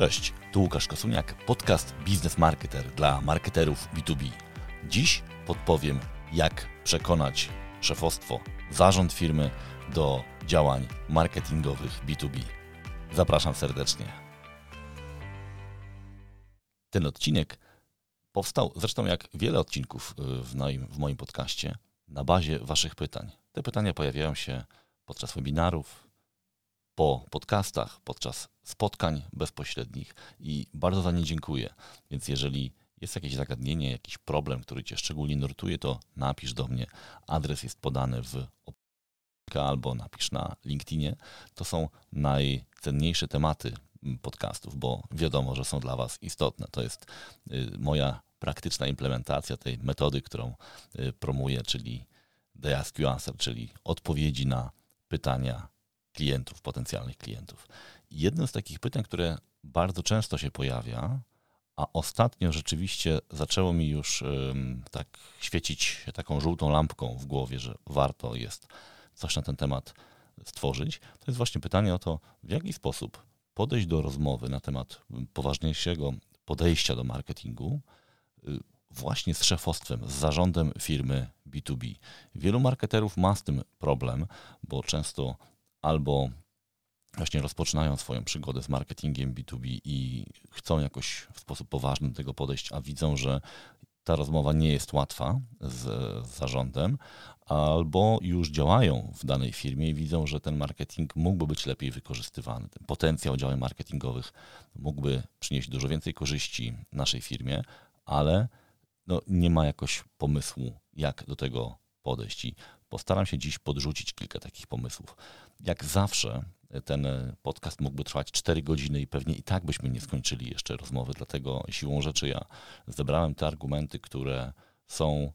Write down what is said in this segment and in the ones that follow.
Cześć, tu Łukasz Kosuniak, podcast Biznes Marketer dla marketerów B2B. Dziś podpowiem, jak przekonać szefostwo, zarząd firmy do działań marketingowych B2B. Zapraszam serdecznie. Ten odcinek powstał, zresztą jak wiele odcinków y, w moim, w moim podcaście, na bazie Waszych pytań. Te pytania pojawiają się podczas webinarów, po podcastach, podczas spotkań bezpośrednich i bardzo za nie dziękuję. Więc jeżeli jest jakieś zagadnienie, jakiś problem, który Cię szczególnie nurtuje, to napisz do mnie. Adres jest podany w opisie albo napisz na LinkedInie. To są najcenniejsze tematy podcastów, bo wiadomo, że są dla Was istotne. To jest y, moja praktyczna implementacja tej metody, którą y, promuję, czyli The Ask You Answer, czyli odpowiedzi na pytania klientów, potencjalnych klientów. Jednym z takich pytań, które bardzo często się pojawia, a ostatnio rzeczywiście zaczęło mi już tak świecić taką żółtą lampką w głowie, że warto jest coś na ten temat stworzyć, to jest właśnie pytanie o to, w jaki sposób podejść do rozmowy na temat poważniejszego podejścia do marketingu y, właśnie z szefostwem, z zarządem firmy B2B. Wielu marketerów ma z tym problem, bo często albo właśnie rozpoczynają swoją przygodę z marketingiem B2B i chcą jakoś w sposób poważny do tego podejść, a widzą, że ta rozmowa nie jest łatwa z, z zarządem, albo już działają w danej firmie i widzą, że ten marketing mógłby być lepiej wykorzystywany. Ten potencjał działań marketingowych mógłby przynieść dużo więcej korzyści naszej firmie, ale no, nie ma jakoś pomysłu, jak do tego podejść. I postaram się dziś podrzucić kilka takich pomysłów. Jak zawsze ten podcast mógłby trwać 4 godziny i pewnie i tak byśmy nie skończyli jeszcze rozmowy, dlatego siłą rzeczy ja zebrałem te argumenty, które są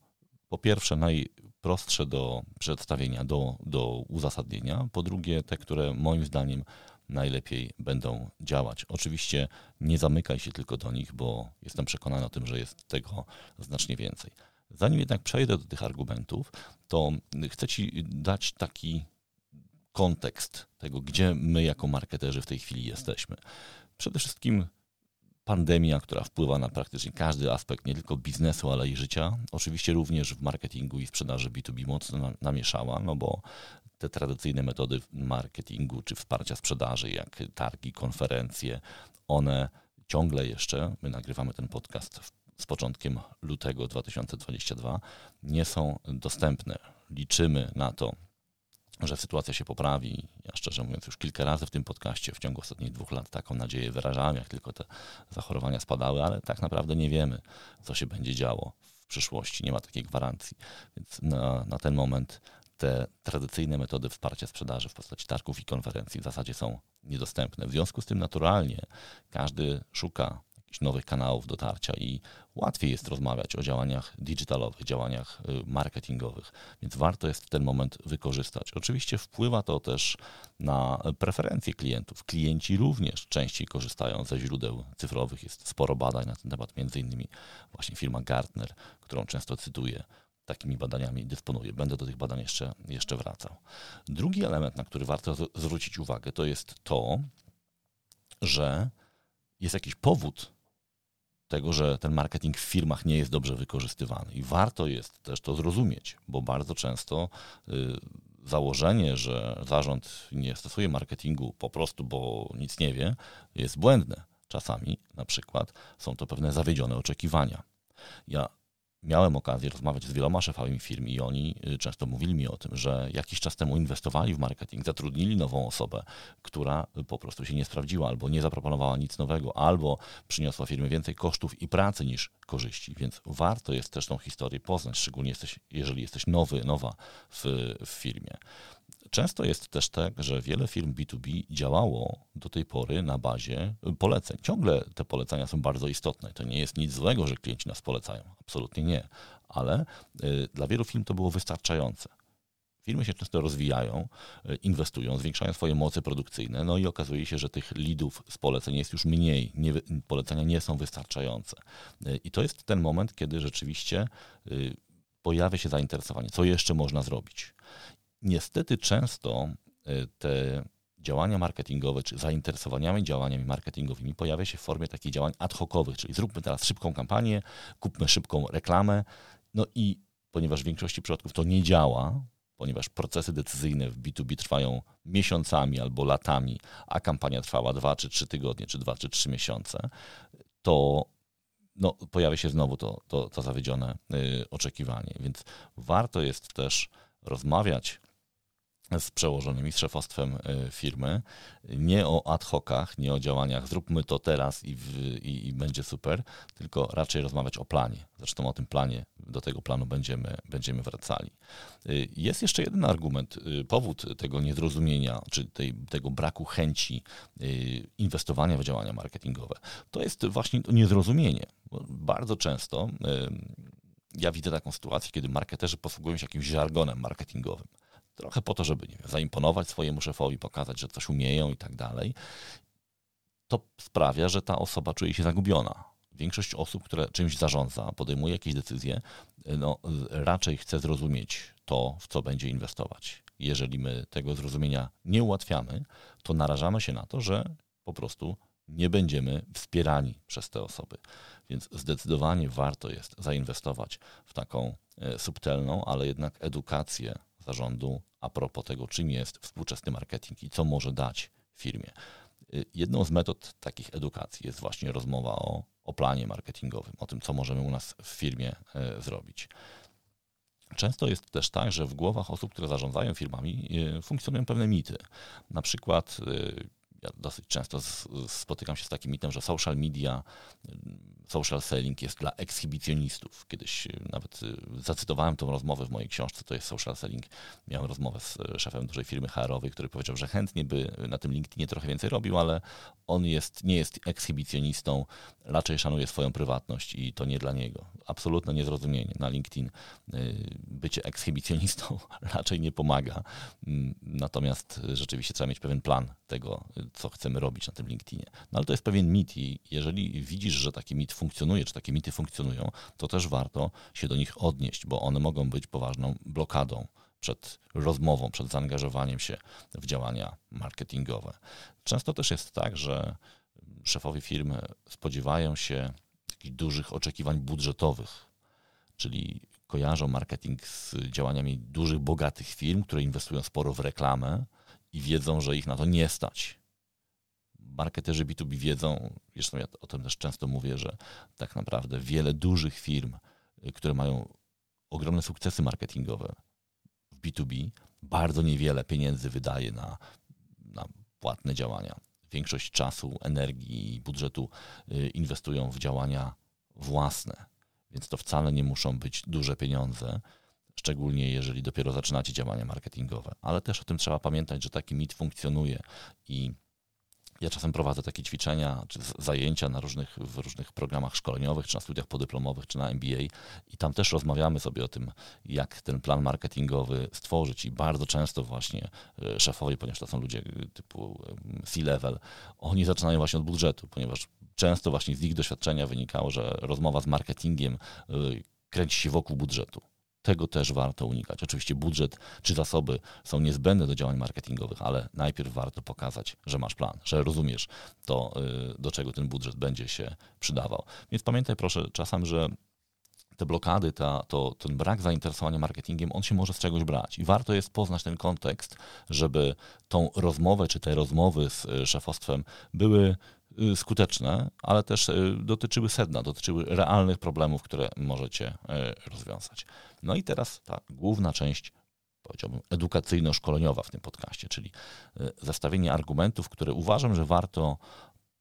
po pierwsze najprostsze do przedstawienia, do, do uzasadnienia, po drugie te, które moim zdaniem najlepiej będą działać. Oczywiście nie zamykaj się tylko do nich, bo jestem przekonany o tym, że jest tego znacznie więcej. Zanim jednak przejdę do tych argumentów, to chcę Ci dać taki kontekst tego, gdzie my jako marketerzy w tej chwili jesteśmy. Przede wszystkim pandemia, która wpływa na praktycznie każdy aspekt, nie tylko biznesu, ale i życia. Oczywiście również w marketingu i sprzedaży B2B mocno namieszała, no bo te tradycyjne metody marketingu czy wsparcia sprzedaży, jak targi, konferencje, one ciągle jeszcze, my nagrywamy ten podcast z początkiem lutego 2022, nie są dostępne. Liczymy na to, że sytuacja się poprawi. Ja szczerze mówiąc już kilka razy w tym podcaście w ciągu ostatnich dwóch lat taką nadzieję wyrażałem, jak tylko te zachorowania spadały, ale tak naprawdę nie wiemy, co się będzie działo w przyszłości. Nie ma takiej gwarancji. Więc na, na ten moment te tradycyjne metody wsparcia sprzedaży w postaci targów i konferencji w zasadzie są niedostępne. W związku z tym naturalnie każdy szuka nowych kanałów dotarcia i łatwiej jest rozmawiać o działaniach digitalowych, działaniach y, marketingowych, więc warto jest ten moment wykorzystać. Oczywiście wpływa to też na preferencje klientów. Klienci również częściej korzystają ze źródeł cyfrowych. Jest sporo badań na ten temat, między innymi właśnie firma Gartner, którą często cytuję takimi badaniami dysponuje. Będę do tych badań jeszcze, jeszcze wracał. Drugi element, na który warto zwrócić uwagę, to jest to, że jest jakiś powód tego, że ten marketing w firmach nie jest dobrze wykorzystywany. I warto jest też to zrozumieć, bo bardzo często y, założenie, że zarząd nie stosuje marketingu po prostu, bo nic nie wie, jest błędne. Czasami na przykład są to pewne zawiedzione oczekiwania. Ja miałem okazję rozmawiać z wieloma szefami firm i oni y, często mówili mi o tym, że jakiś czas temu inwestowali w marketing, zatrudnili nową osobę, która po prostu się nie sprawdziła albo nie zaproponowała nic nowego, albo przyniosła firmie więcej kosztów i pracy niż korzyści. Więc warto jest też tą historię poznać, szczególnie jesteś, jeżeli jesteś nowy, nowa w, w firmie. Często jest też tak, że wiele firm B2B działało do tej pory na bazie poleceń. Ciągle te polecenia są bardzo istotne. To nie jest nic złego, że klienci nas polecają. Absolutnie nie. Ale y, dla wielu firm to było wystarczające. Firmy się często rozwijają, y, inwestują, zwiększają swoje moce produkcyjne, no i okazuje się, że tych lidów z poleceń jest już mniej, nie, polecenia nie są wystarczające. Y, I to jest ten moment, kiedy rzeczywiście pojawia się zainteresowanie, co jeszcze można zrobić. Niestety często e, te działania marketingowe czy zainteresowaniami działaniami marketingowymi pojawia się w formie takich działań ad hocowych, czyli zróbmy teraz szybką kampanię, kupmy szybką reklamę. No i ponieważ w większości przypadków to nie działa, ponieważ procesy decyzyjne w B2B trwają miesiącami albo latami, a kampania trwała 2 czy 3 tygodnie, czy 2 czy 3 miesiące, to no, pojawia się znowu to, to, to zawiedzione y, oczekiwanie. Więc warto jest też rozmawiać z przełożonymi, z szefostwem e, firmy, nie o ad hocach, nie o działaniach zróbmy to teraz i, w, i, i, będzie super, tylko raczej rozmawiać o planie. Zresztą o tym planie, do tego planu będziemy, będziemy wracali. E, jest jeszcze jeden argument, e, powód tego niezrozumienia, czy tej, tego braku chęci inwestowania w działania marketingowe. To jest właśnie to niezrozumienie. Bardzo często ja widzę taką sytuację, kiedy marketerzy posługują się jakimś żargonem marketingowym trochę po to, żeby nie wiem, zaimponować swojemu szefowi, pokazać, że coś umieją i tak dalej, to sprawia, że ta osoba czuje się zagubiona. Większość osób, które czymś zarządza, podejmuje jakieś decyzje, no, raczej chce zrozumieć to, w co będzie inwestować. Jeżeli my tego zrozumienia nie ułatwiamy, to narażamy się na to, że po prostu nie będziemy wspierani przez te osoby. Więc zdecydowanie warto jest zainwestować w taką e, subtelną, ale jednak edukację zarządu a propos tego, czym jest współczesny marketing i co może dać firmie. Y, jedną z metod takich edukacji jest właśnie rozmowa o, o planie marketingowym, o tym, co możemy u nas w firmie e, zrobić. Często jest też tak, że w głowach osób, które zarządzają firmami, e, funkcjonują pewne mity. Na przykład ja dosyć często spotykam się z takim mitem, że social media, social selling jest dla ekshibicjonistów. Kiedyś y, nawet y, zacytowałem tą rozmowę w mojej książce, to jest social selling. Miałem rozmowę z y, szefem dużej firmy HR-owej, który powiedział, że chętnie by na tym LinkedInie trochę więcej robił, ale on jest, nie jest ekshibicjonistą, raczej szanuje swoją prywatność i to nie dla niego. Absolutne niezrozumienie. Na LinkedIn bycie ekshibicjonistą raczej nie pomaga. Mm, natomiast rzeczywiście trzeba mieć pewien plan tego, co chcemy robić na tym LinkedInie. No ale to jest pewien mit i jeżeli widzisz, że taki mit funkcjonuje, czy takie mity funkcjonują, to też warto się do nich odnieść, bo one mogą być poważną blokadą przed rozmową, przed zaangażowaniem się w działania marketingowe. Często też jest tak, że szefowie firmy spodziewają się takich dużych oczekiwań budżetowych, czyli kojarzą marketing z działaniami dużych, bogatych firm, które inwestują sporo w reklamę i wiedzą, że ich na to nie stać marketerzy B2B wiedzą, zresztą ja o tym też często mówię, że tak naprawdę wiele dużych firm, y, które mają ogromne sukcesy marketingowe w B2B, bardzo niewiele pieniędzy wydaje na, na płatne działania. Większość czasu, energii i budżetu y, inwestują w działania własne, więc to wcale nie muszą być duże pieniądze, szczególnie jeżeli dopiero zaczynacie działania marketingowe. Ale też o tym trzeba pamiętać, że taki mit funkcjonuje i ja czasem prowadzę takie ćwiczenia czy zajęcia na różnych, w różnych programach szkoleniowych, czy na studiach podyplomowych, czy na MBA i tam też rozmawiamy sobie o tym, jak ten plan marketingowy stworzyć i bardzo często właśnie e, szefowie, ponieważ to są ludzie e, typu e, C-level, oni zaczynają właśnie od budżetu, ponieważ często właśnie z ich doświadczenia wynikało, że rozmowa z marketingiem kręci się wokół budżetu tego też warto unikać. Oczywiście budżet czy zasoby są niezbędne do działań marketingowych, ale najpierw warto pokazać, że masz plan, że rozumiesz to, y, do czego ten budżet będzie się przydawał. Więc pamiętaj proszę czasem, że te blokady, ta, to, ten brak zainteresowania marketingiem, on się może z czegoś brać. I warto jest poznać ten kontekst, żeby tą rozmowę, czy te rozmowy z y, szefostwem były skuteczne, ale też y, dotyczyły sedna, dotyczyły realnych problemów, które możecie y, rozwiązać. No i teraz ta główna część, powiedziałbym, edukacyjno-szkoleniowa w tym podcaście, czyli zestawienie argumentów, które uważam, że warto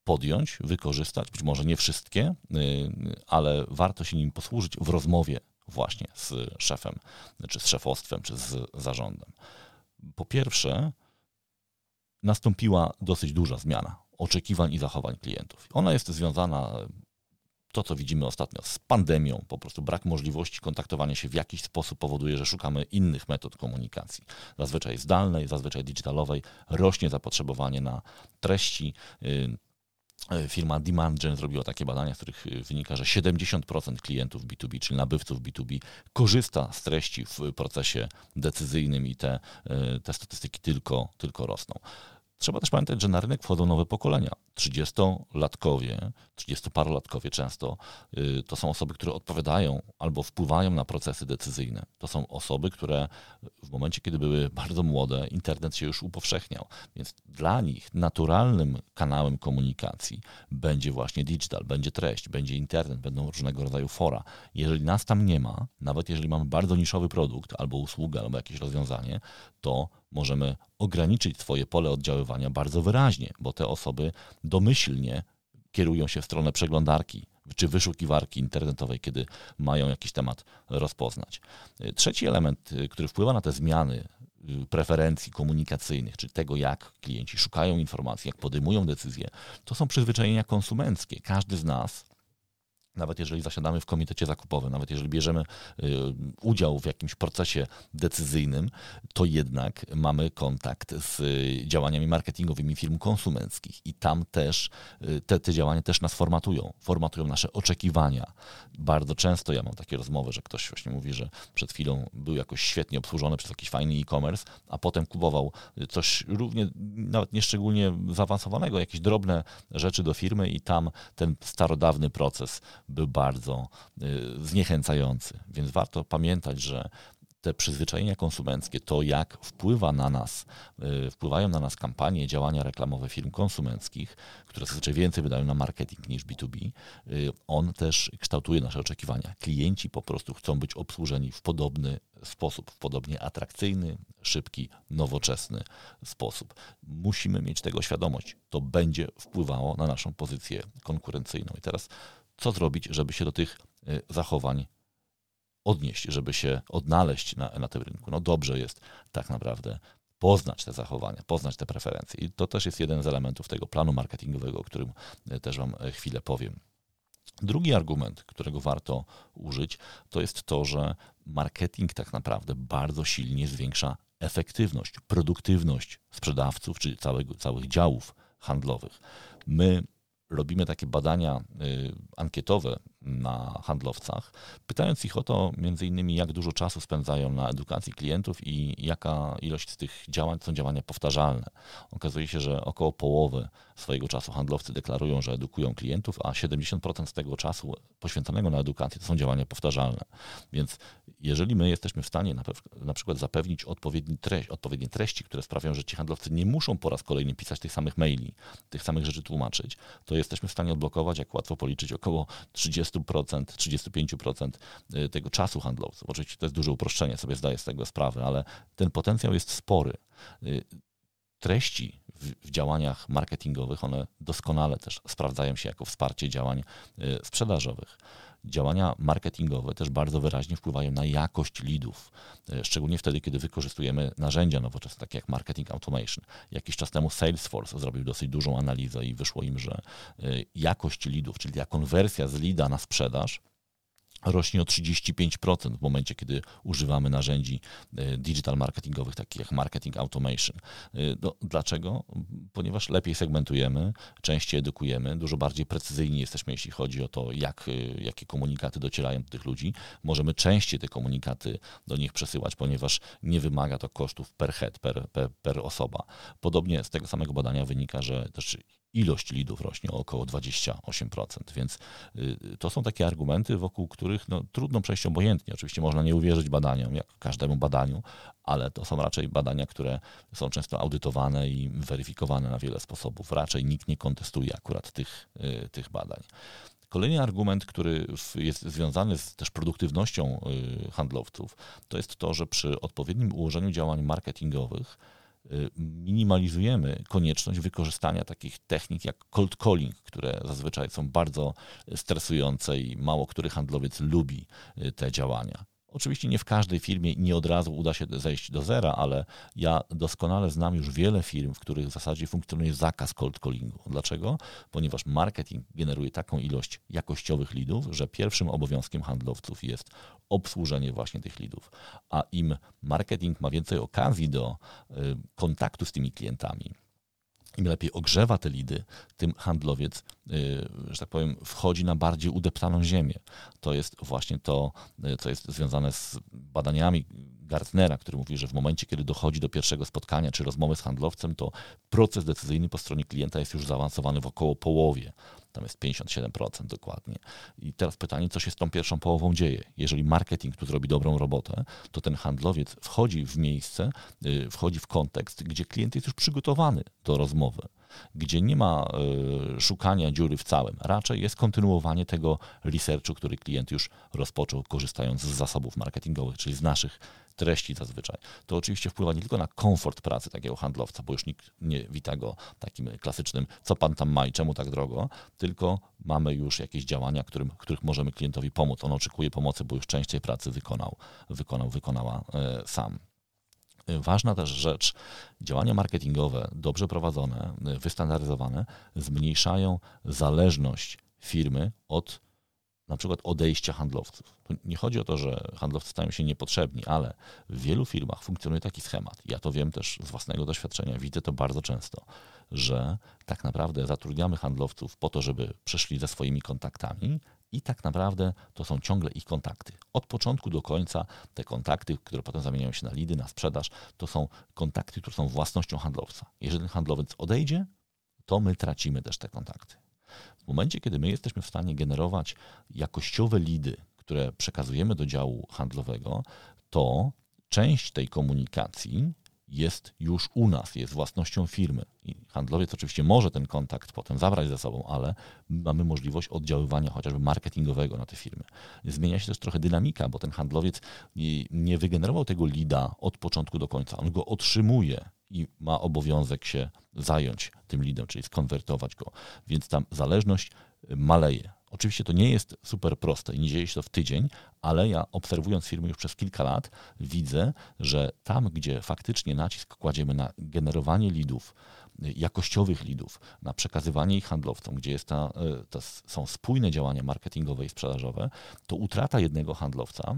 podjąć, wykorzystać, być może nie wszystkie, ale warto się nim posłużyć w rozmowie właśnie z szefem, czy z szefostwem, czy z zarządem. Po pierwsze, nastąpiła dosyć duża zmiana oczekiwań i zachowań klientów. Ona jest związana, to co widzimy ostatnio, z pandemią, po prostu brak możliwości kontaktowania się w jakiś sposób powoduje, że szukamy innych metod komunikacji. Zazwyczaj zdalnej, zazwyczaj digitalowej, rośnie zapotrzebowanie na treści. Y, y, firma DemandGen zrobiła takie badania, z których wynika, że 70% klientów B2B, czyli nabywców B2B, korzysta z treści w procesie decyzyjnym i te, y, te statystyki tylko, tylko rosną. Trzeba też pamiętać, że na rynek wchodzą nowe pokolenia. 30-latkowie, 30-parolatkowie często y, to są osoby, które odpowiadają albo wpływają na procesy decyzyjne. To są osoby, które w momencie, kiedy były bardzo młode, internet się już upowszechniał. Więc dla nich naturalnym kanałem komunikacji będzie właśnie digital, będzie treść, będzie internet, będą różnego rodzaju fora. Jeżeli nas tam nie ma, nawet jeżeli mamy bardzo niszowy produkt albo usługę, albo jakieś rozwiązanie, to możemy ograniczyć swoje pole oddziaływania bardzo wyraźnie, bo te osoby domyślnie kierują się w stronę przeglądarki czy wyszukiwarki internetowej, kiedy mają jakiś temat rozpoznać. Trzeci element, który wpływa na te zmiany y, preferencji komunikacyjnych, czy tego, jak klienci szukają informacji, jak podejmują decyzje, to są przyzwyczajenia konsumenckie. Każdy z nas nawet jeżeli zasiadamy w komitecie zakupowym, nawet jeżeli bierzemy y, udział w jakimś procesie decyzyjnym, to jednak mamy kontakt z działaniami marketingowymi firm konsumenckich i tam też y, te, te działania też nas formatują, formatują nasze oczekiwania. Bardzo często ja mam takie rozmowy, że ktoś właśnie mówi, że przed chwilą był jakoś świetnie obsłużony przez jakiś fajny e-commerce, a potem kupował coś równie, nawet nieszczególnie zaawansowanego, jakieś drobne rzeczy do firmy i tam ten starodawny proces był bardzo y, zniechęcający. Więc warto pamiętać, że te przyzwyczajenia konsumenckie, to jak wpływa na nas, y, wpływają na nas kampanie, działania reklamowe firm konsumenckich, które zazwyczaj więcej wydają na marketing niż B2B, y, on też kształtuje nasze oczekiwania. Klienci po prostu chcą być obsłużeni w podobny sposób, w podobnie atrakcyjny, szybki, nowoczesny sposób. Musimy mieć tego świadomość. To będzie wpływało na naszą pozycję konkurencyjną. I teraz co zrobić, żeby się do tych y, zachowań odnieść, żeby się odnaleźć na, na tym rynku. No dobrze jest tak naprawdę poznać te zachowania, poznać te preferencje. I to też jest jeden z elementów tego planu marketingowego, o którym y, też Wam y, chwilę powiem. Drugi argument, którego warto użyć, to jest to, że marketing tak naprawdę bardzo silnie zwiększa efektywność, produktywność sprzedawców czy całego, całych działów handlowych. My robimy takie badania y, ankietowe na handlowcach, pytając ich o to między innymi, jak dużo czasu spędzają na edukacji klientów i jaka ilość z tych działań są działania powtarzalne. Okazuje się, że około połowy swojego czasu handlowcy deklarują, że edukują klientów, a 70% z tego czasu poświęconego na edukację to są działania powtarzalne. Więc jeżeli my jesteśmy w stanie na, na przykład zapewnić odpowiedni treść, odpowiednie treści, które sprawiają, że ci handlowcy nie muszą po raz kolejny pisać tych samych maili, tych samych rzeczy tłumaczyć, to jesteśmy w stanie odblokować, jak łatwo policzyć, około 30%, 35% y, tego czasu handlowców. Oczywiście to jest duże uproszczenie, sobie zdaję z tego sprawę, ale ten potencjał jest spory. Y, treści w, w, działaniach marketingowych, one doskonale też sprawdzają się jako wsparcie działań y, sprzedażowych działania marketingowe też bardzo wyraźnie wpływają na jakość leadów, e, szczególnie wtedy, kiedy wykorzystujemy narzędzia nowoczesne, takie jak marketing automation. Jakiś czas temu Salesforce zrobił dosyć dużą analizę i wyszło im, że e, jakość leadów, czyli ta konwersja z leada na sprzedaż, rośnie o 35% w momencie, kiedy używamy narzędzi e, digital marketingowych, takich jak marketing automation. E, no, dlaczego? Ponieważ lepiej segmentujemy, częściej edukujemy, dużo bardziej precyzyjni jesteśmy, jeśli chodzi o to, jak, e, jakie komunikaty docierają do tych ludzi. Możemy częściej te komunikaty do nich przesyłać, ponieważ nie wymaga to kosztów per head, per, per, per osoba. Podobnie z tego samego badania wynika, że też ilość lidów rośnie o około 28%, więc y, to są takie argumenty, wokół których no, trudno przejść obojętnie. Oczywiście można nie uwierzyć badaniom, jak każdemu badaniu, ale to są raczej badania, które są często audytowane i weryfikowane na wiele sposobów. Raczej nikt nie kontestuje akurat tych, y, tych badań. Kolejny argument, który jest związany z też produktywnością y, handlowców, to jest to, że przy odpowiednim ułożeniu działań marketingowych minimalizujemy konieczność wykorzystania takich technik jak cold calling, które zazwyczaj są bardzo stresujące i mało który handlowiec lubi y, te działania. Oczywiście nie w każdej firmie nie od razu uda się zejść do zera, ale ja doskonale znam już wiele firm, w których w zasadzie funkcjonuje zakaz cold callingu. Dlaczego? Ponieważ marketing generuje taką ilość jakościowych lidów, że pierwszym obowiązkiem handlowców jest obsłużenie właśnie tych lidów. A im marketing ma więcej okazji do y, kontaktu z tymi klientami, im lepiej ogrzewa te lidy, tym handlowiec, y, że tak powiem, wchodzi na bardziej udeptaną ziemię. To jest właśnie to, y, co jest związane z badaniami Gartnera, który mówi, że w momencie, kiedy dochodzi do pierwszego spotkania czy rozmowy z handlowcem, to proces decyzyjny po stronie klienta jest już zaawansowany w około połowie. Tam jest 57% dokładnie. I teraz pytanie, co się z tą pierwszą połową dzieje? Jeżeli marketing tu zrobi dobrą robotę, to ten handlowiec wchodzi w miejsce, y, wchodzi w kontekst, gdzie klient jest już przygotowany do rozmowy gdzie nie ma y, szukania dziury w całym, raczej jest kontynuowanie tego researchu, który klient już rozpoczął, korzystając z zasobów marketingowych, czyli z naszych treści zazwyczaj. To oczywiście wpływa nie tylko na komfort pracy takiego handlowca, bo już nikt nie wita go takim klasycznym, co pan tam ma i czemu tak drogo, tylko mamy już jakieś działania, którym, których możemy klientowi pomóc. On oczekuje pomocy, bo już część tej pracy wykonał, wykonał wykonała e, sam. Ważna też rzecz, działania marketingowe dobrze prowadzone, wystandaryzowane zmniejszają zależność firmy od na przykład odejścia handlowców. nie chodzi o to, że handlowcy stają się niepotrzebni, ale w wielu firmach funkcjonuje taki schemat. Ja to wiem też z własnego doświadczenia, widzę to bardzo często, że tak naprawdę zatrudniamy handlowców po to, żeby przyszli ze swoimi kontaktami i tak naprawdę to są ciągle ich kontakty. Od początku do końca te kontakty, które potem zamieniają się na lidy, na sprzedaż, to są kontakty, które są własnością handlowca. Jeżeli ten handlowiec odejdzie, to my tracimy też te kontakty. W momencie, kiedy my jesteśmy w stanie generować jakościowe lidy, które przekazujemy do działu handlowego, to część tej komunikacji jest już u nas, jest własnością firmy. I handlowiec oczywiście może ten kontakt potem zabrać ze sobą, ale mamy możliwość oddziaływania chociażby marketingowego na te firmy. Zmienia się też trochę dynamika, bo ten handlowiec nie wygenerował tego lida od początku do końca. On go otrzymuje i ma obowiązek się zająć tym lidem, czyli skonwertować go. Więc tam zależność maleje. Oczywiście to nie jest super proste i nie dzieje się to w tydzień, ale ja obserwując firmy już przez kilka lat widzę, że tam, gdzie faktycznie nacisk kładziemy na generowanie lidów, jakościowych lidów, na przekazywanie ich handlowcom, gdzie jest ta, to są spójne działania marketingowe i sprzedażowe, to utrata jednego handlowca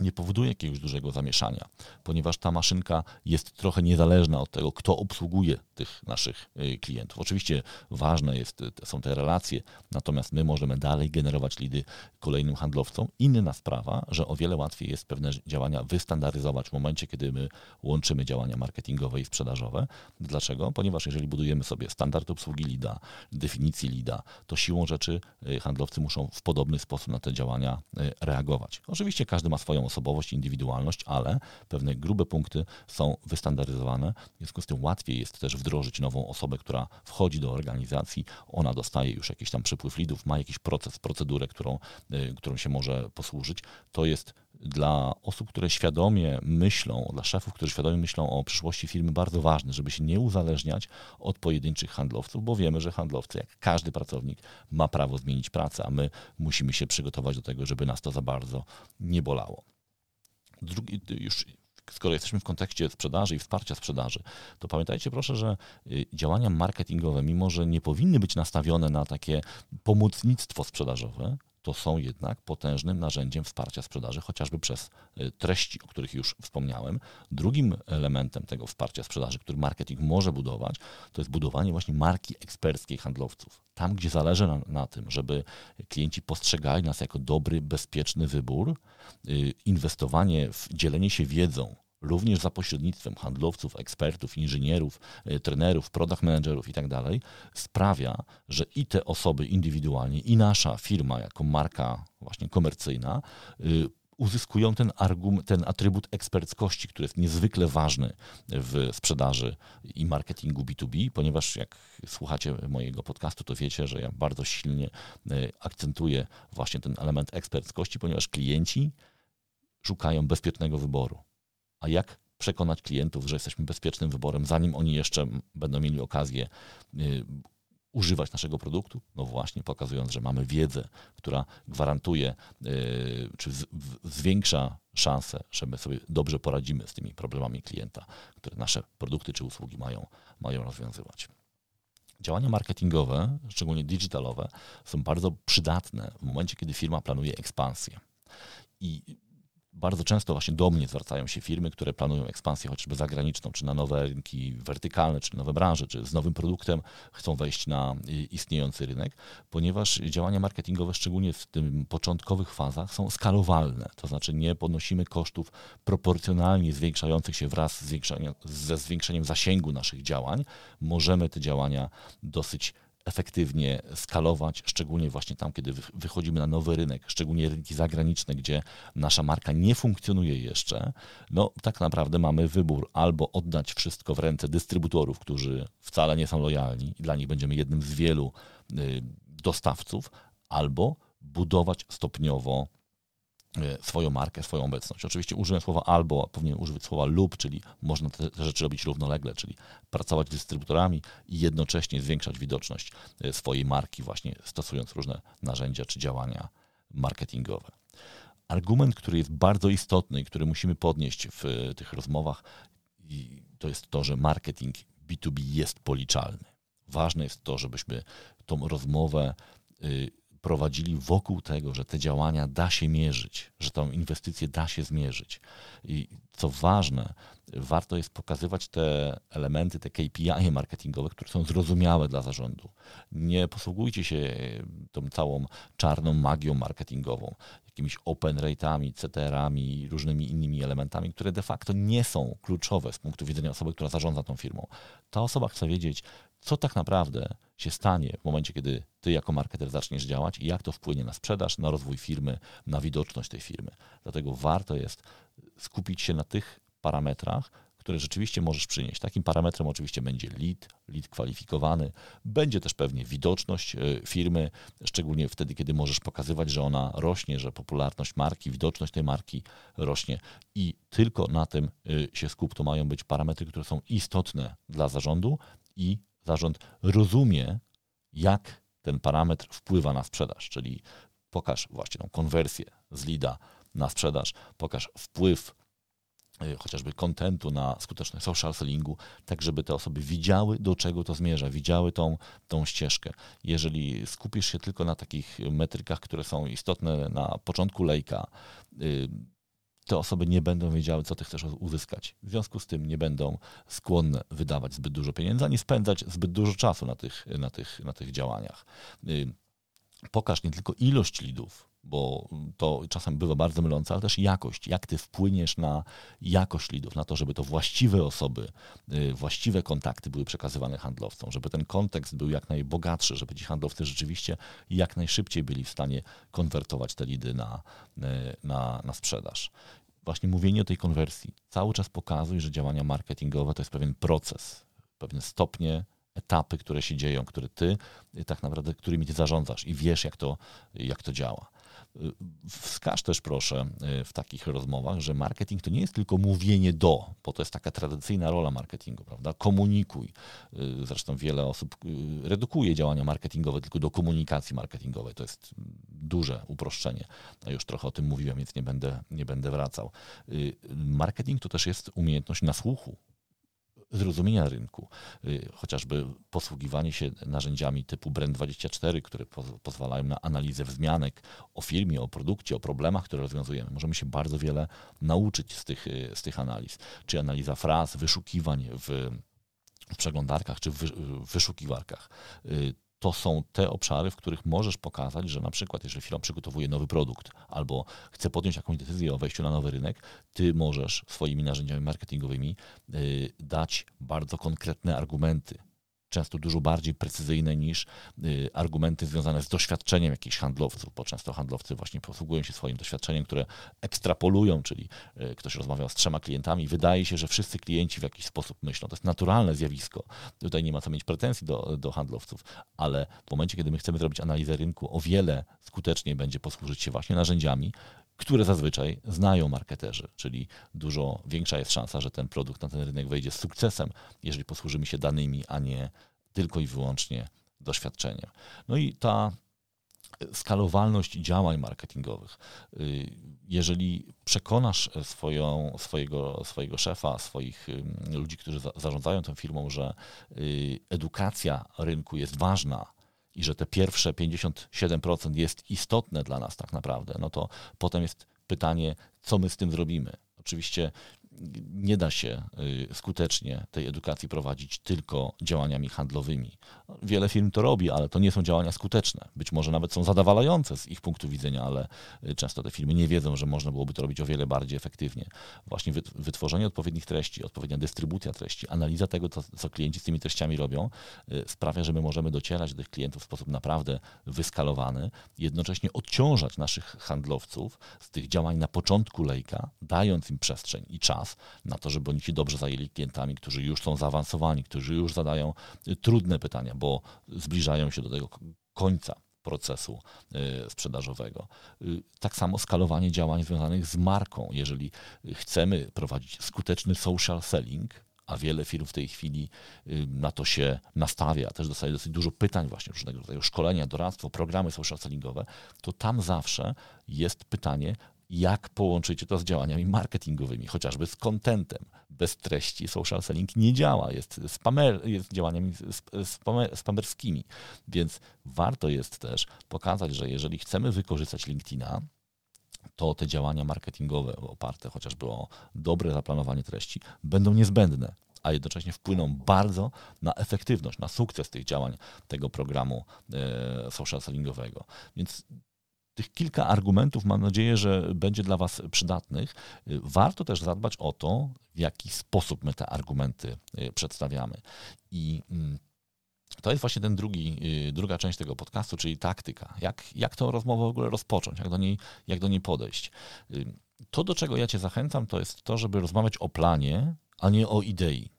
nie powoduje jakiegoś dużego zamieszania, ponieważ ta maszynka jest trochę niezależna od tego, kto obsługuje tych naszych y, klientów. Oczywiście ważne jest, y, są te relacje, natomiast my możemy dalej generować lidy kolejnym handlowcom. Inna sprawa, że o wiele łatwiej jest pewne działania wystandaryzować w momencie, kiedy my łączymy działania marketingowe i sprzedażowe. Dlaczego? Ponieważ jeżeli budujemy sobie standard obsługi lida, definicję lida, to siłą rzeczy y, handlowcy muszą w podobny sposób na te działania reagować. Oczywiście każdy ma swoją osobowość, indywidualność, ale pewne grube punkty są wystandaryzowane. W związku z tym łatwiej jest też wdrożyć nową osobę, która wchodzi do organizacji, ona dostaje już jakiś tam przypływ lidów, ma jakiś proces, procedurę, którą, y, którą się może posłużyć. To jest dla osób, które świadomie myślą, dla szefów, którzy świadomie myślą o przyszłości firmy, bardzo ważne, żeby się nie uzależniać od pojedynczych handlowców, bo wiemy, że handlowcy, jak każdy pracownik, ma prawo zmienić pracę, a my musimy się przygotować do tego, żeby nas to za bardzo nie bolało. Drugi, już skoro jesteśmy w kontekście sprzedaży i wsparcia sprzedaży, to pamiętajcie proszę, że y, działania marketingowe, mimo że nie powinny być nastawione na takie pomocnictwo sprzedażowe, to są jednak potężnym narzędziem wsparcia sprzedaży, chociażby przez y, treści, o których już wspomniałem. Drugim elementem tego wsparcia sprzedaży, który marketing może budować, to jest budowanie właśnie marki eksperckiej handlowców. Tam, gdzie zależy na, na tym, żeby klienci postrzegali nas jako dobry, bezpieczny wybór, y, inwestowanie w dzielenie się wiedzą, również za pośrednictwem handlowców, ekspertów, inżynierów, e, trenerów, product managerów i tak sprawia, że i te osoby indywidualnie, i nasza firma jako marka właśnie komercyjna y, uzyskują ten, argument, ten atrybut eksperckości, który jest niezwykle ważny w sprzedaży i marketingu B2B, ponieważ jak słuchacie mojego podcastu, to wiecie, że ja bardzo silnie e, akcentuję właśnie ten element eksperckości, ponieważ klienci szukają bezpiecznego wyboru a jak przekonać klientów, że jesteśmy bezpiecznym wyborem, zanim oni jeszcze będą mieli okazję y, używać naszego produktu? No właśnie, pokazując, że mamy wiedzę, która gwarantuje, y, czy zwiększa szanse, że my sobie dobrze poradzimy z tymi problemami klienta, które nasze produkty czy usługi mają, mają rozwiązywać. Działania marketingowe, szczególnie digitalowe, są bardzo przydatne w momencie, kiedy firma planuje ekspansję. I bardzo często właśnie do mnie zwracają się firmy, które planują ekspansję chociażby zagraniczną, czy na nowe rynki wertykalne, czy nowe branże, czy z nowym produktem chcą wejść na istniejący rynek, ponieważ działania marketingowe, szczególnie w tym początkowych fazach, są skalowalne. To znaczy nie podnosimy kosztów proporcjonalnie zwiększających się wraz ze zwiększeniem zasięgu naszych działań. Możemy te działania dosyć efektywnie skalować, szczególnie właśnie tam, kiedy wychodzimy na nowy rynek, szczególnie rynki zagraniczne, gdzie nasza marka nie funkcjonuje jeszcze, no tak naprawdę mamy wybór albo oddać wszystko w ręce dystrybutorów, którzy wcale nie są lojalni i dla nich będziemy jednym z wielu y, dostawców, albo budować stopniowo swoją markę, swoją obecność. Oczywiście użyłem słowa albo, powinien użyć słowa lub, czyli można te, te, rzeczy robić równolegle, czyli pracować z dystrybutorami i jednocześnie zwiększać widoczność e, swojej marki, właśnie stosując różne narzędzia czy działania marketingowe. Argument, który jest bardzo istotny i który musimy podnieść w e, tych rozmowach, to jest to, że marketing B2B jest policzalny. Ważne jest to, żebyśmy tą rozmowę y, prowadzili wokół tego, że te działania da się mierzyć, że tą inwestycję da się zmierzyć. I co ważne, warto jest pokazywać te elementy, te KPI marketingowe, które są zrozumiałe dla zarządu. Nie posługujcie się tą całą czarną magią marketingową, jakimiś open rate'ami, CTR-ami, różnymi innymi elementami, które de facto nie są kluczowe z punktu widzenia osoby, która zarządza tą firmą. Ta osoba chce wiedzieć, co tak naprawdę się stanie w momencie, kiedy ty jako marketer zaczniesz działać i jak to wpłynie na sprzedaż, na rozwój firmy, na widoczność tej firmy. Dlatego warto jest skupić się na tych parametrach, które rzeczywiście możesz przynieść. Takim parametrem oczywiście będzie lead, lead kwalifikowany, będzie też pewnie widoczność e, firmy, szczególnie wtedy, kiedy możesz pokazywać, że ona rośnie, że popularność marki, widoczność tej marki rośnie i tylko na tym e, się skup. To mają być parametry, które są istotne dla zarządu i zarząd rozumie, jak ten parametr wpływa na sprzedaż, czyli pokaż właśnie tą konwersję z lida na sprzedaż, pokaż wpływ y, chociażby kontentu na skuteczność social sellingu, tak żeby te osoby widziały, do czego to zmierza, widziały tą, tą ścieżkę. Jeżeli skupisz się tylko na takich metrykach, które są istotne na początku lejka, y, te osoby nie będą wiedziały, co ty chcesz uzyskać. W związku z tym nie będą skłonne wydawać zbyt dużo pieniędzy, ani spędzać zbyt dużo czasu na tych, na tych, na tych działaniach. Y, pokaż nie tylko ilość lidów, bo to czasem bywa bardzo mylące, ale też jakość. Jak ty wpłyniesz na jakość lidów, na to, żeby to właściwe osoby, y, właściwe kontakty były przekazywane handlowcom, żeby ten kontekst był jak najbogatszy, żeby ci handlowcy rzeczywiście jak najszybciej byli w stanie konwertować te lidy na, y, na, na sprzedaż. Właśnie mówienie o tej konwersji cały czas pokazuje, że działania marketingowe to jest pewien proces, pewne stopnie etapy, które się dzieją, które ty y, tak naprawdę, którymi ty zarządzasz i wiesz, jak to, jak to działa. Wskaż też proszę y, w takich rozmowach, że marketing to nie jest tylko mówienie do, bo to jest taka tradycyjna rola marketingu, prawda? Komunikuj. Y, zresztą wiele osób y, redukuje działania marketingowe tylko do komunikacji marketingowej. To jest duże uproszczenie. A już trochę o tym mówiłem, więc nie będę, nie będę wracał. Marketing to też jest umiejętność nasłuchu, zrozumienia rynku, y, chociażby posługiwanie się narzędziami typu Brand24, które pozwalają na analizę wzmianek o firmie, o produkcie, o problemach, które rozwiązujemy. Możemy się bardzo wiele nauczyć z tych, y, z tych analiz. Czy analiza fraz, wyszukiwań w w przeglądarkach czy w wyszukiwarkach. To są te obszary, w których możesz pokazać, że na przykład, jeżeli firma przygotowuje nowy produkt albo chce podjąć jakąś decyzję o wejściu na nowy rynek, ty możesz swoimi narzędziami marketingowymi y, dać bardzo konkretne argumenty często dużo bardziej precyzyjne niż y, argumenty związane z doświadczeniem jakichś handlowców, bo często handlowcy właśnie posługują się swoim doświadczeniem, które ekstrapolują, czyli y, ktoś rozmawiał z trzema klientami, wydaje się, że wszyscy klienci w jakiś sposób myślą. To jest naturalne zjawisko. Tutaj nie ma co mieć pretensji do, do handlowców, ale w momencie, kiedy my chcemy zrobić analizę rynku, o wiele skuteczniej będzie posłużyć się właśnie narzędziami, które zazwyczaj znają marketerzy, czyli dużo większa jest szansa, że ten produkt na ten rynek wejdzie z sukcesem, jeżeli posłużymy się danymi, a nie tylko i wyłącznie doświadczeniem. No i ta skalowalność działań marketingowych. Y, jeżeli przekonasz swoją, swojego, swojego szefa, swoich ludzi, którzy zarządzają tą firmą, że y, edukacja rynku jest ważna, i że te pierwsze 57% jest istotne dla nas tak naprawdę, no to potem jest pytanie, co my z tym zrobimy. Oczywiście nie da się y, skutecznie tej edukacji prowadzić tylko działaniami handlowymi. Wiele firm to robi, ale to nie są działania skuteczne. Być może nawet są zadowalające z ich punktu widzenia, ale y, często te firmy nie wiedzą, że można byłoby to robić o wiele bardziej efektywnie. Właśnie wytworzenie odpowiednich treści, odpowiednia dystrybucja treści, analiza tego, co, co klienci z tymi treściami robią, y, sprawia, że my możemy docierać do tych klientów w sposób naprawdę wyskalowany, jednocześnie odciążać naszych handlowców z tych działań na początku lejka, dając im przestrzeń i czas czas na to, żeby oni się dobrze zajęli klientami, którzy już są zaawansowani, którzy już zadają y, trudne pytania, bo zbliżają się do tego końca procesu y, sprzedażowego. Y, tak samo skalowanie działań związanych z marką. Jeżeli chcemy prowadzić skuteczny social selling, a wiele firm w tej chwili na to się nastawia, też dostaje dosyć dużo pytań właśnie różnego rodzaju szkolenia, doradztwo, programy social sellingowe, to tam zawsze jest pytanie, jak połączycie to z działaniami marketingowymi, chociażby z contentem. Bez treści social selling nie działa, jest, spamer, jest działaniami spamer, spamerskimi. Więc warto jest też pokazać, że jeżeli chcemy wykorzystać LinkedIna, to te działania marketingowe oparte chociażby o dobre zaplanowanie treści będą niezbędne, a jednocześnie wpłyną bardzo na efektywność, na sukces tych działań tego programu e, social sellingowego. Więc tych kilka argumentów mam nadzieję, że będzie dla Was przydatnych. Warto też zadbać o to, w jaki sposób my te argumenty y, przedstawiamy. I mm, to jest właśnie ten drugi, y, druga część tego podcastu, czyli taktyka. Jak, jak tę rozmowę w ogóle rozpocząć, jak do, niej, jak do niej podejść. Y, to, do czego ja Cię zachęcam, to jest to, żeby rozmawiać o planie, a nie o idei.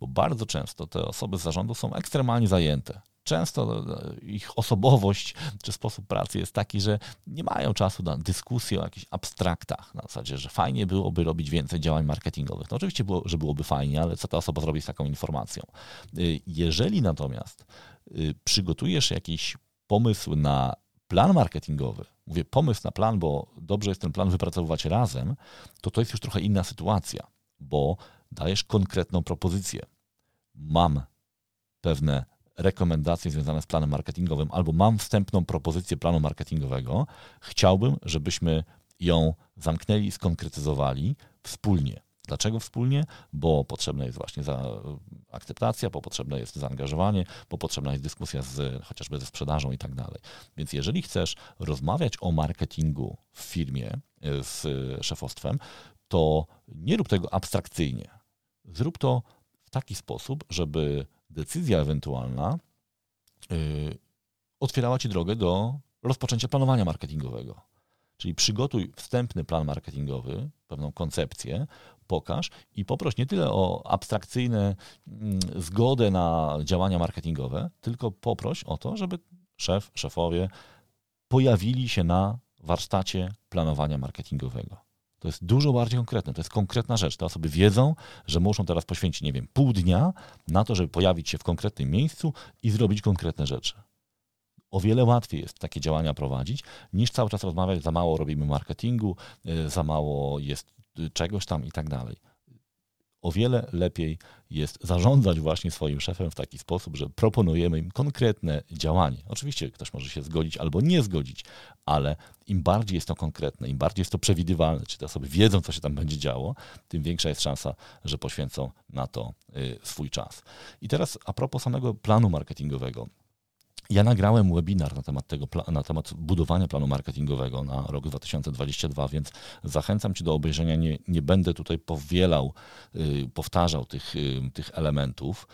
Bo bardzo często te osoby z zarządu są ekstremalnie zajęte często ich osobowość czy sposób pracy jest taki, że nie mają czasu na dyskusję o jakichś abstraktach, na zasadzie, że fajnie byłoby robić więcej działań marketingowych. No oczywiście, było, że byłoby fajnie, ale co ta osoba zrobi z taką informacją? Y, jeżeli natomiast y, przygotujesz jakiś pomysł na plan marketingowy, mówię pomysł na plan, bo dobrze jest ten plan wypracowywać razem, to to jest już trochę inna sytuacja, bo dajesz konkretną propozycję. Mam pewne rekomendacje związane z planem marketingowym, albo mam wstępną propozycję planu marketingowego, chciałbym, żebyśmy ją zamknęli skonkretyzowali wspólnie. Dlaczego wspólnie? Bo potrzebna jest właśnie za akceptacja, bo potrzebne jest zaangażowanie, bo potrzebna jest dyskusja z, chociażby ze sprzedażą i tak dalej. Więc jeżeli chcesz rozmawiać o marketingu w firmie e, z szefostwem, to nie rób tego abstrakcyjnie. Zrób to w taki sposób, żeby decyzja ewentualna yy, otwierała ci drogę do rozpoczęcia planowania marketingowego. Czyli przygotuj wstępny plan marketingowy, pewną koncepcję, pokaż i poproś nie tyle o abstrakcyjne mm, zgodę na działania marketingowe, tylko poproś o to, żeby szef, szefowie pojawili się na warsztacie planowania marketingowego. To jest dużo bardziej konkretne, to jest konkretna rzecz. Te osoby wiedzą, że muszą teraz poświęcić, nie wiem, pół dnia na to, żeby pojawić się w konkretnym miejscu i zrobić konkretne rzeczy. O wiele łatwiej jest takie działania prowadzić, niż cały czas rozmawiać, za mało robimy marketingu, y, za mało jest czegoś tam i tak dalej o wiele lepiej jest zarządzać właśnie swoim szefem w taki sposób, że proponujemy im konkretne działanie. Oczywiście ktoś może się zgodzić albo nie zgodzić, ale im bardziej jest to konkretne, im bardziej jest to przewidywalne, czy te osoby wiedzą, co się tam będzie działo, tym większa jest szansa, że poświęcą na to y, swój czas. I teraz a propos samego planu marketingowego. Ja nagrałem webinar na temat, tego, na temat budowania planu marketingowego na rok 2022, więc zachęcam Cię do obejrzenia. Nie, nie będę tutaj powielał, yy, powtarzał tych, yy, tych elementów.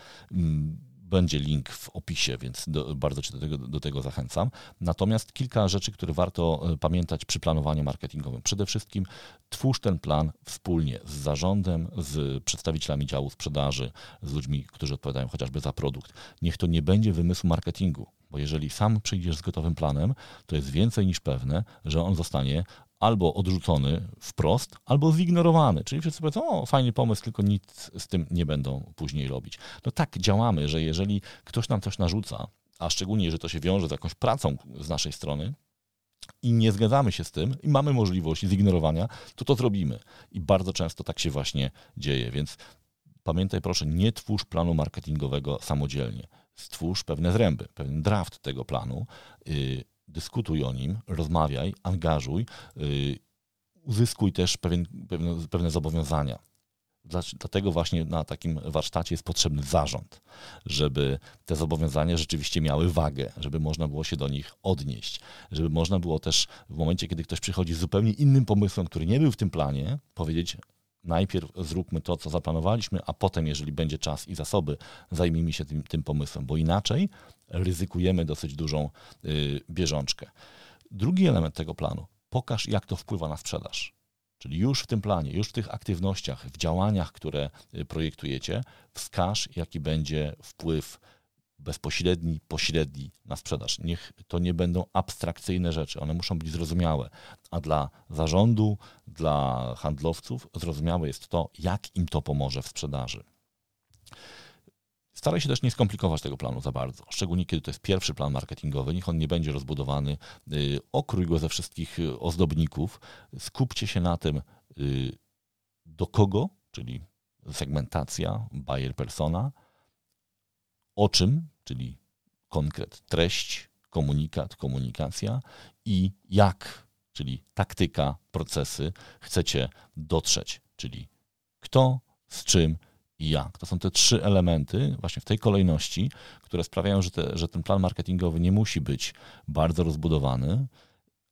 Będzie link w opisie, więc do, bardzo Cię do tego, do tego zachęcam. Natomiast kilka rzeczy, które warto y, pamiętać przy planowaniu marketingowym. Przede wszystkim twórz ten plan wspólnie z zarządem, z przedstawicielami działu sprzedaży, z ludźmi, którzy odpowiadają chociażby za produkt. Niech to nie będzie wymysł marketingu bo jeżeli sam przyjdziesz z gotowym planem, to jest więcej niż pewne, że on zostanie albo odrzucony wprost, albo zignorowany. Czyli wszyscy powiedzą, o fajny pomysł, tylko nic z tym nie będą później robić. No tak działamy, że jeżeli ktoś nam coś narzuca, a szczególnie, jeżeli to się wiąże z jakąś pracą z naszej strony, i nie zgadzamy się z tym i mamy możliwość zignorowania, to to zrobimy. I bardzo często tak się właśnie dzieje, więc pamiętaj proszę, nie twórz planu marketingowego samodzielnie stwórz pewne zręby, pewien draft tego planu, yy, dyskutuj o nim, rozmawiaj, angażuj, yy, uzyskuj też pewien, pewne, pewne zobowiązania. Dlatego właśnie na takim warsztacie jest potrzebny zarząd, żeby te zobowiązania rzeczywiście miały wagę, żeby można było się do nich odnieść, żeby można było też w momencie, kiedy ktoś przychodzi z zupełnie innym pomysłem, który nie był w tym planie, powiedzieć: Najpierw zróbmy to, co zaplanowaliśmy, a potem, jeżeli będzie czas i zasoby, zajmijmy się tym, tym pomysłem, bo inaczej ryzykujemy dosyć dużą y, bieżączkę. Drugi element tego planu pokaż, jak to wpływa na sprzedaż. Czyli już w tym planie, już w tych aktywnościach, w działaniach, które y, projektujecie, wskaż, jaki będzie wpływ bezpośredni, pośredni na sprzedaż. Niech to nie będą abstrakcyjne rzeczy, one muszą być zrozumiałe. A dla zarządu, dla handlowców zrozumiałe jest to, jak im to pomoże w sprzedaży. Staraj się też nie skomplikować tego planu za bardzo, szczególnie kiedy to jest pierwszy plan marketingowy, niech on nie będzie rozbudowany, y, okrój go ze wszystkich y, ozdobników, skupcie się na tym, y, do kogo, czyli segmentacja, buyer persona, o czym, czyli konkret, treść, komunikat, komunikacja i jak, czyli taktyka, procesy chcecie dotrzeć, czyli kto, z czym, i jak. To są te trzy elementy właśnie w tej kolejności, które sprawiają, że, te, że ten plan marketingowy nie musi być bardzo rozbudowany,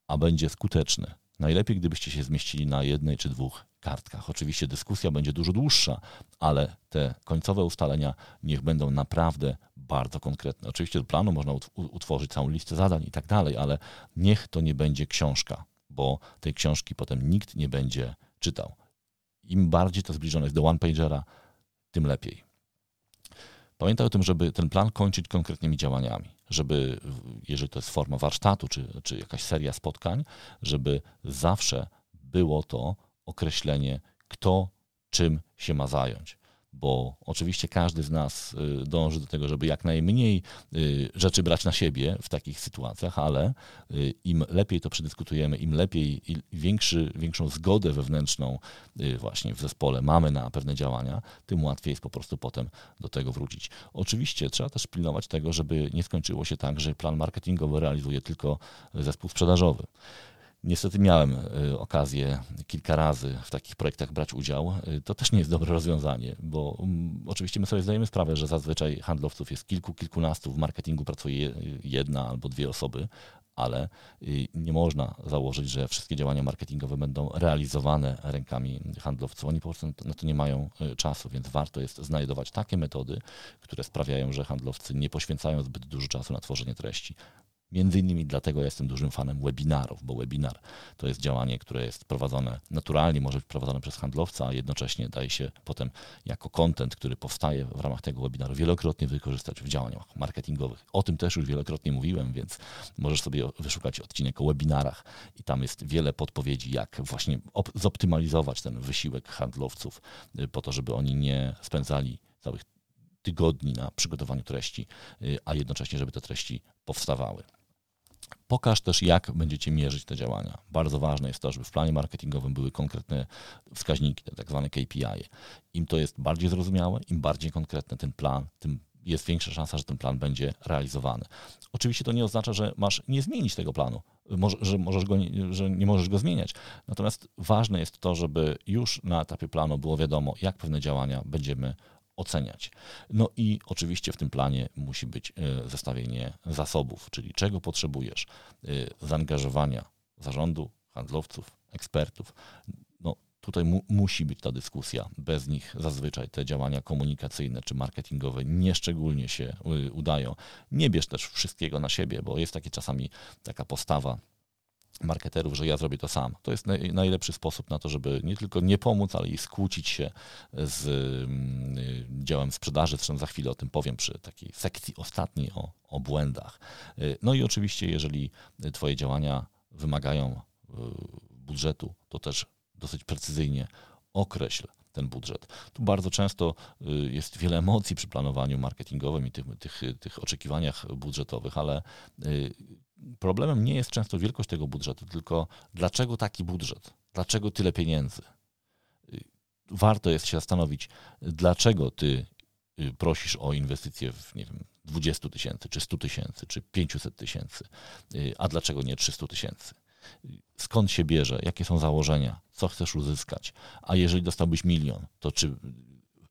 a będzie skuteczny. Najlepiej, gdybyście się zmieścili na jednej czy dwóch kartkach. Oczywiście dyskusja będzie dużo dłuższa, ale te końcowe ustalenia niech będą naprawdę bardzo konkretne. Oczywiście do planu można utworzyć całą listę zadań i tak dalej, ale niech to nie będzie książka, bo tej książki potem nikt nie będzie czytał. Im bardziej to zbliżone jest do one-pagera, tym lepiej. Pamiętaj o tym, żeby ten plan kończyć konkretnymi działaniami, żeby, jeżeli to jest forma warsztatu czy, czy jakaś seria spotkań, żeby zawsze było to określenie, kto czym się ma zająć bo oczywiście każdy z nas y, dąży do tego, żeby jak najmniej y, rzeczy brać na siebie w takich sytuacjach, ale y, im lepiej to przedyskutujemy, im lepiej i większy, większą zgodę wewnętrzną właśnie w zespole mamy na pewne działania, tym łatwiej jest po prostu potem do tego wrócić. Oczywiście trzeba też pilnować tego, żeby nie skończyło się tak, że plan marketingowy realizuje tylko zespół sprzedażowy. Niestety miałem y, okazję kilka razy w takich projektach brać udział. Y, to też nie jest dobre rozwiązanie, bo um, oczywiście my sobie zdajemy sprawę, że zazwyczaj handlowców jest kilku, kilkunastu, w marketingu pracuje jedna albo dwie osoby, ale nie można założyć, że wszystkie działania marketingowe będą realizowane rękami handlowców. Oni po prostu na to nie mają czasu, więc warto jest znajdować takie metody, które sprawiają, że handlowcy nie poświęcają zbyt dużo czasu na tworzenie treści. Między innymi dlatego jestem dużym fanem webinarów, bo webinar to jest działanie, które jest prowadzone naturalnie, może być prowadzone przez handlowca, a jednocześnie daje się potem jako content, który powstaje w ramach tego webinaru, wielokrotnie wykorzystać w działaniach marketingowych. O tym też już wielokrotnie mówiłem, więc możesz sobie wyszukać odcinek o webinarach i tam jest wiele podpowiedzi, jak właśnie zoptymalizować ten wysiłek handlowców y, po to, żeby oni nie spędzali całych tygodni na przygotowaniu treści, y, a jednocześnie, żeby te treści powstawały. Pokaż też, jak będziecie mierzyć te działania. Bardzo ważne jest to, żeby w planie marketingowym były konkretne wskaźniki, tak zwane KPI. Im to jest bardziej zrozumiałe, im bardziej konkretny ten plan, tym jest większa szansa, że ten plan będzie realizowany. Oczywiście to nie oznacza, że masz nie zmienić tego planu, że, możesz go, że nie możesz go zmieniać. Natomiast ważne jest to, żeby już na etapie planu było wiadomo, jak pewne działania będziemy oceniać. No i oczywiście w tym planie musi być e, zestawienie zasobów, czyli czego potrzebujesz, e, zaangażowania zarządu, handlowców, ekspertów. No, tutaj mu, musi być ta dyskusja. Bez nich zazwyczaj te działania komunikacyjne czy marketingowe nieszczególnie się e, udają. Nie bierz też wszystkiego na siebie, bo jest takie czasami taka postawa marketerów, że ja zrobię to sam. To jest naj, najlepszy sposób na to, żeby nie tylko nie pomóc, ale i skłócić się z y, działem sprzedaży. Zresztą za chwilę o tym powiem przy takiej sekcji ostatniej o, o błędach. Y, no i oczywiście, jeżeli Twoje działania wymagają y, budżetu, to też dosyć precyzyjnie określ ten budżet. Tu bardzo często jest wiele emocji przy planowaniu marketingowym i tych, tych, tych oczekiwaniach budżetowych, ale problemem nie jest często wielkość tego budżetu, tylko dlaczego taki budżet, dlaczego tyle pieniędzy. Warto jest się zastanowić, dlaczego ty y, prosisz o inwestycje w nie wiem, 20 tysięcy, czy 100 tysięcy, czy 500 tysięcy, y, a dlaczego nie 300 tysięcy. skąd się bierze, jakie są założenia, co chcesz uzyskać. A jeżeli dostałbyś milion, to czy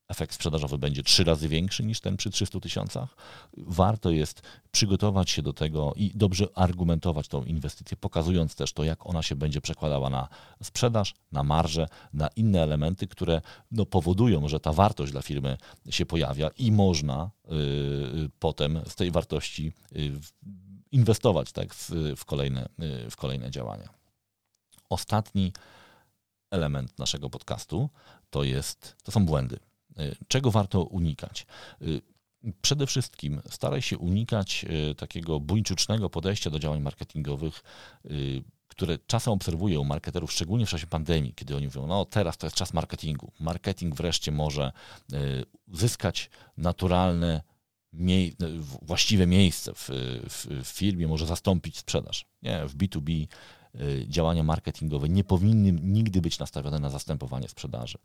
efekt sprzedażowy będzie trzy razy większy niż ten przy 300 tysiącach. Warto jest przygotować się do tego i dobrze argumentować tą inwestycję, pokazując też to, jak ona się będzie przekładała na sprzedaż, na marżę, na inne elementy, które no, powodują, że ta wartość dla firmy się pojawia i można y, potem z tej wartości y, inwestować tak, w, w, kolejne, y, w kolejne działania. Ostatni element naszego podcastu to, jest, to są błędy. Y, czego warto unikać? Y, przede wszystkim staraj się unikać y, takiego buńczucznego podejścia do działań marketingowych, które czasem obserwuję u marketerów, szczególnie w czasie pandemii, kiedy oni mówią, no teraz to jest czas marketingu. Marketing wreszcie może zyskać naturalne, mie właściwe miejsce w, w, w firmie, może zastąpić sprzedaż. Nie, w B2B działania marketingowe nie powinny nigdy być nastawione na zastępowanie sprzedaży.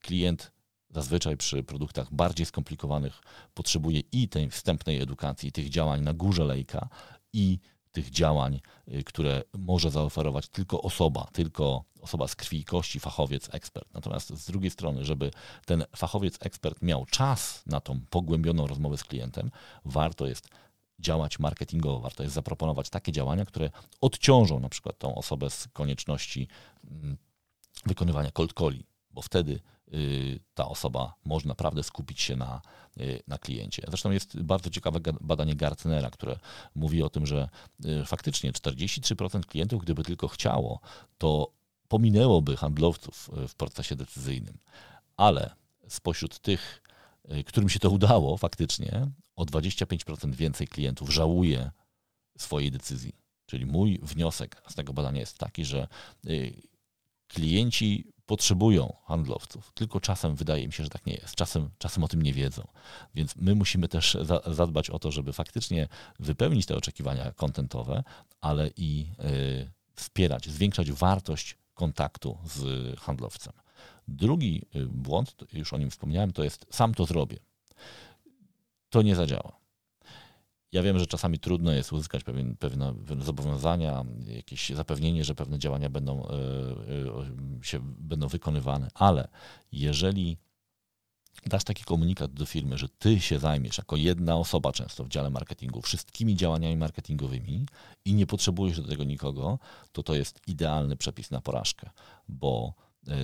Klient zazwyczaj przy produktach bardziej skomplikowanych potrzebuje i tej wstępnej edukacji, tych działań na górze lejka i tych działań, y, które może zaoferować tylko osoba, tylko osoba z krwi i kości, fachowiec, ekspert. Natomiast z drugiej strony, żeby ten fachowiec, ekspert miał czas na tą pogłębioną rozmowę z klientem, warto jest działać marketingowo, warto jest zaproponować takie działania, które odciążą na przykład tą osobę z konieczności mm, wykonywania cold calli, bo wtedy ta osoba może naprawdę skupić się na, y, na kliencie. Zresztą jest bardzo ciekawe badanie Gartnera, które mówi o tym, że y, faktycznie 43% klientów, gdyby tylko chciało, to pominęłoby handlowców w procesie decyzyjnym. Ale spośród tych, którym się to udało faktycznie, o 25% więcej klientów żałuje swojej decyzji. Czyli mój wniosek z tego badania jest taki, że klienci potrzebują handlowców, tylko czasem wydaje mi się, że tak nie jest. Czasem, czasem o tym nie wiedzą. Więc my musimy też za, zadbać o to, żeby faktycznie wypełnić te oczekiwania kontentowe, ale i y, wspierać, zwiększać wartość kontaktu z handlowcem. Drugi y, błąd, już o nim wspomniałem, to jest sam to zrobię. To nie zadziała. Ja wiem, że czasami trudno jest uzyskać pewien, pewne, zobowiązania, jakieś zapewnienie, że pewne działania będą, e, e, się, będą wykonywane, ale jeżeli dasz taki komunikat do firmy, że ty się zajmiesz jako jedna osoba często w dziale marketingu wszystkimi działaniami marketingowymi i nie potrzebujesz do tego nikogo, to to jest idealny przepis na porażkę, bo e,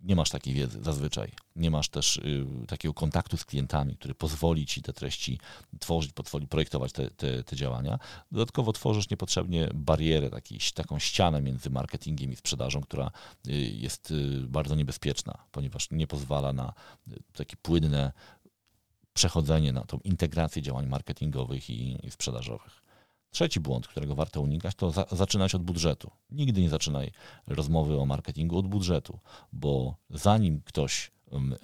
nie masz takiej wiedzy zazwyczaj. Nie masz też y, takiego kontaktu z klientami, który pozwoli ci te treści tworzyć, pozwoli projektować te, te, te działania. Dodatkowo tworzysz niepotrzebnie barierę, taki, taką ścianę między marketingiem i sprzedażą, która y, jest y, bardzo niebezpieczna, ponieważ nie pozwala na y, takie płynne przechodzenie na tą integrację działań marketingowych i, i sprzedażowych. Trzeci błąd, którego warto unikać, to za, zaczynać od budżetu. Nigdy nie zaczynaj rozmowy o marketingu od budżetu, bo zanim ktoś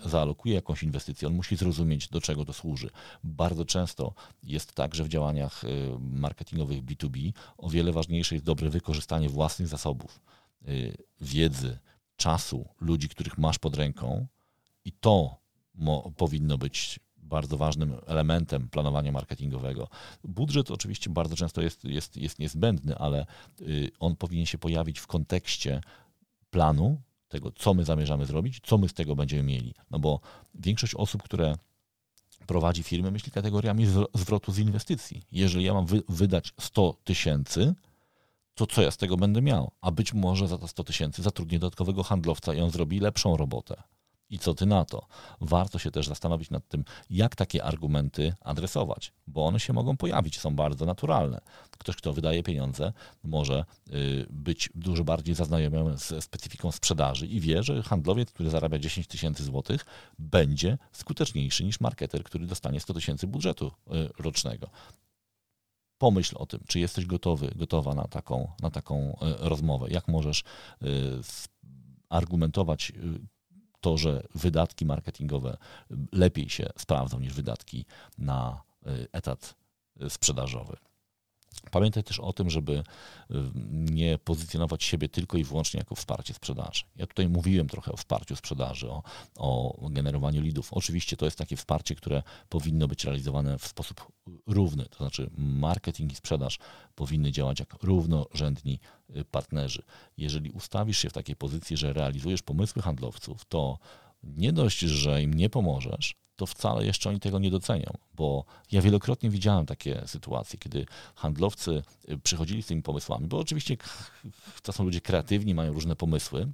zaalokuje jakąś inwestycję, on musi zrozumieć, do czego to służy. Bardzo często jest tak, że w działaniach y, marketingowych B2B o wiele ważniejsze jest dobre wykorzystanie własnych zasobów, y, wiedzy, czasu ludzi, których masz pod ręką i to powinno być bardzo ważnym elementem planowania marketingowego. Budżet oczywiście bardzo często jest, jest, jest niezbędny, ale y, on powinien się pojawić w kontekście planu, tego, co my zamierzamy zrobić, co my z tego będziemy mieli. No bo większość osób, które prowadzi firmy, myśli kategoriami zwrotu z inwestycji. Jeżeli ja mam wy, wydać 100 tysięcy, to co ja z tego będę miał? A być może za te 100 tysięcy zatrudnię dodatkowego handlowca i on zrobi lepszą robotę. I co ty na to? Warto się też zastanowić nad tym, jak takie argumenty adresować, bo one się mogą pojawić, są bardzo naturalne. Ktoś, kto wydaje pieniądze, może y, być dużo bardziej zaznajomiony ze specyfiką sprzedaży i wie, że handlowiec, który zarabia 10 tysięcy złotych, będzie skuteczniejszy niż marketer, który dostanie 100 tysięcy budżetu y, rocznego pomyśl o tym, czy jesteś gotowy, gotowa na taką, na taką y, rozmowę, jak możesz argumentować to, że wydatki marketingowe lepiej się sprawdzą niż wydatki na y, etat y, sprzedażowy. Pamiętaj też o tym, żeby nie pozycjonować siebie tylko i wyłącznie jako wsparcie sprzedaży. Ja tutaj mówiłem trochę o wsparciu sprzedaży, o, o generowaniu lidów. Oczywiście to jest takie wsparcie, które powinno być realizowane w sposób równy, to znaczy marketing i sprzedaż powinny działać jak równorzędni y, partnerzy. Jeżeli ustawisz się w takiej pozycji, że realizujesz pomysły handlowców, to nie dość, że im nie pomożesz, to wcale jeszcze oni tego nie docenią, bo ja wielokrotnie widziałem takie sytuacje, kiedy handlowcy y, przychodzili z tymi pomysłami, bo oczywiście to są ludzie kreatywni, mają różne pomysły,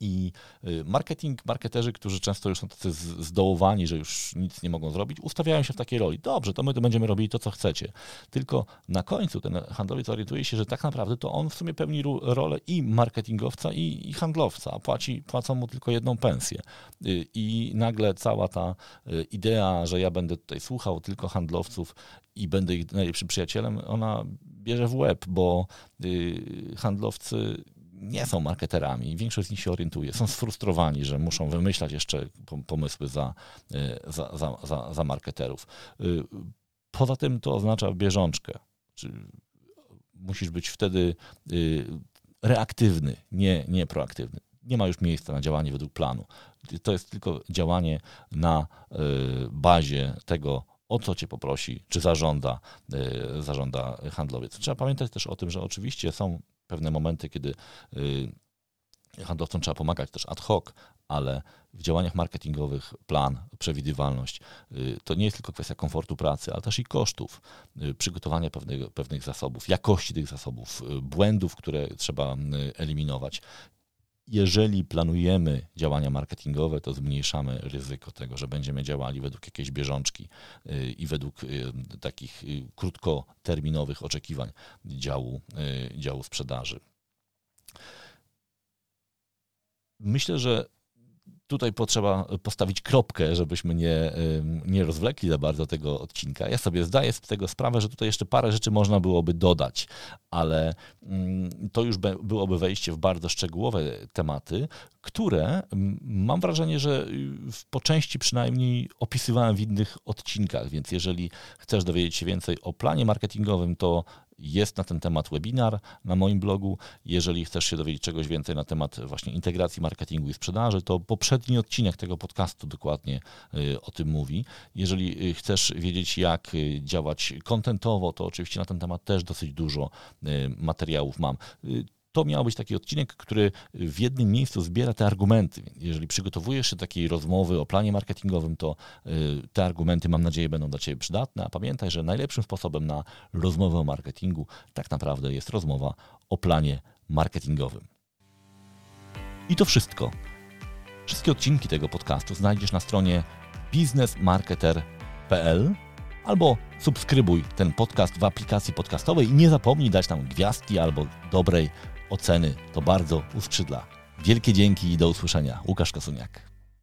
i y, marketing, marketerzy, którzy często już są tacy zdołowani, że już nic nie mogą zrobić, ustawiają się w takiej roli. Dobrze, to my to będziemy robili to, co chcecie. Tylko na końcu ten handlowiec orientuje się, że tak naprawdę to on w sumie pełni rolę i marketingowca, i, i handlowca, a płaci, płacą mu tylko jedną pensję. Y, I nagle cała ta y, idea, że ja będę tutaj słuchał tylko handlowców i będę ich najlepszym przyjacielem, ona bierze w łeb, bo handlowcy nie są marketerami. Większość z nich się orientuje. Są sfrustrowani, że muszą wymyślać jeszcze pomysły za, e, za, za, za, za marketerów. E, poza tym to oznacza bieżączkę. Musisz być wtedy e, reaktywny, nie, nie proaktywny. Nie ma już miejsca na działanie według planu. To jest tylko działanie na bazie tego, o co cię poprosi, czy zażąda, zażąda handlowiec. Trzeba pamiętać też o tym, że oczywiście są pewne momenty, kiedy y, handlowcom trzeba pomagać też ad hoc, ale w działaniach marketingowych plan, przewidywalność y, to nie jest tylko kwestia komfortu pracy, ale też i kosztów, y, przygotowania pewnych, pewnych zasobów, jakości tych zasobów, błędów, które trzeba eliminować. Jeżeli planujemy działania marketingowe, to zmniejszamy ryzyko tego, że będziemy działali według jakiejś bieżączki i według takich krótkoterminowych oczekiwań działu, działu sprzedaży. Myślę, że tutaj potrzeba postawić kropkę, żebyśmy nie, nie rozwlekli za bardzo tego odcinka. Ja sobie zdaję z tego sprawę, że tutaj jeszcze parę rzeczy można byłoby dodać, ale mm, to już byłoby wejście w bardzo szczegółowe tematy, które mam wrażenie, że po części przynajmniej opisywałem w innych odcinkach, więc jeżeli chcesz dowiedzieć się więcej o planie marketingowym, to jest na ten temat webinar na moim blogu. Jeżeli chcesz się dowiedzieć czegoś więcej na temat właśnie integracji marketingu i sprzedaży, to poprzedni odcinek tego podcastu dokładnie y, o tym mówi. Jeżeli y, chcesz wiedzieć, jak y, działać kontentowo, to oczywiście na ten temat też dosyć dużo materiałów mam to miał być taki odcinek, który w jednym miejscu zbiera te argumenty. Jeżeli przygotowujesz się do takiej rozmowy o planie marketingowym, to y, te argumenty, mam nadzieję, będą dla Ciebie przydatne. A pamiętaj, że najlepszym sposobem na rozmowę o marketingu tak naprawdę jest rozmowa o planie marketingowym. I to wszystko. Wszystkie odcinki tego podcastu znajdziesz na stronie biznesmarketer.pl albo subskrybuj ten podcast w aplikacji podcastowej i nie zapomnij dać tam gwiazdki albo dobrej oceny. To bardzo uskrzydla. Wielkie dzięki i do usłyszenia. Łukasz Kasuniak.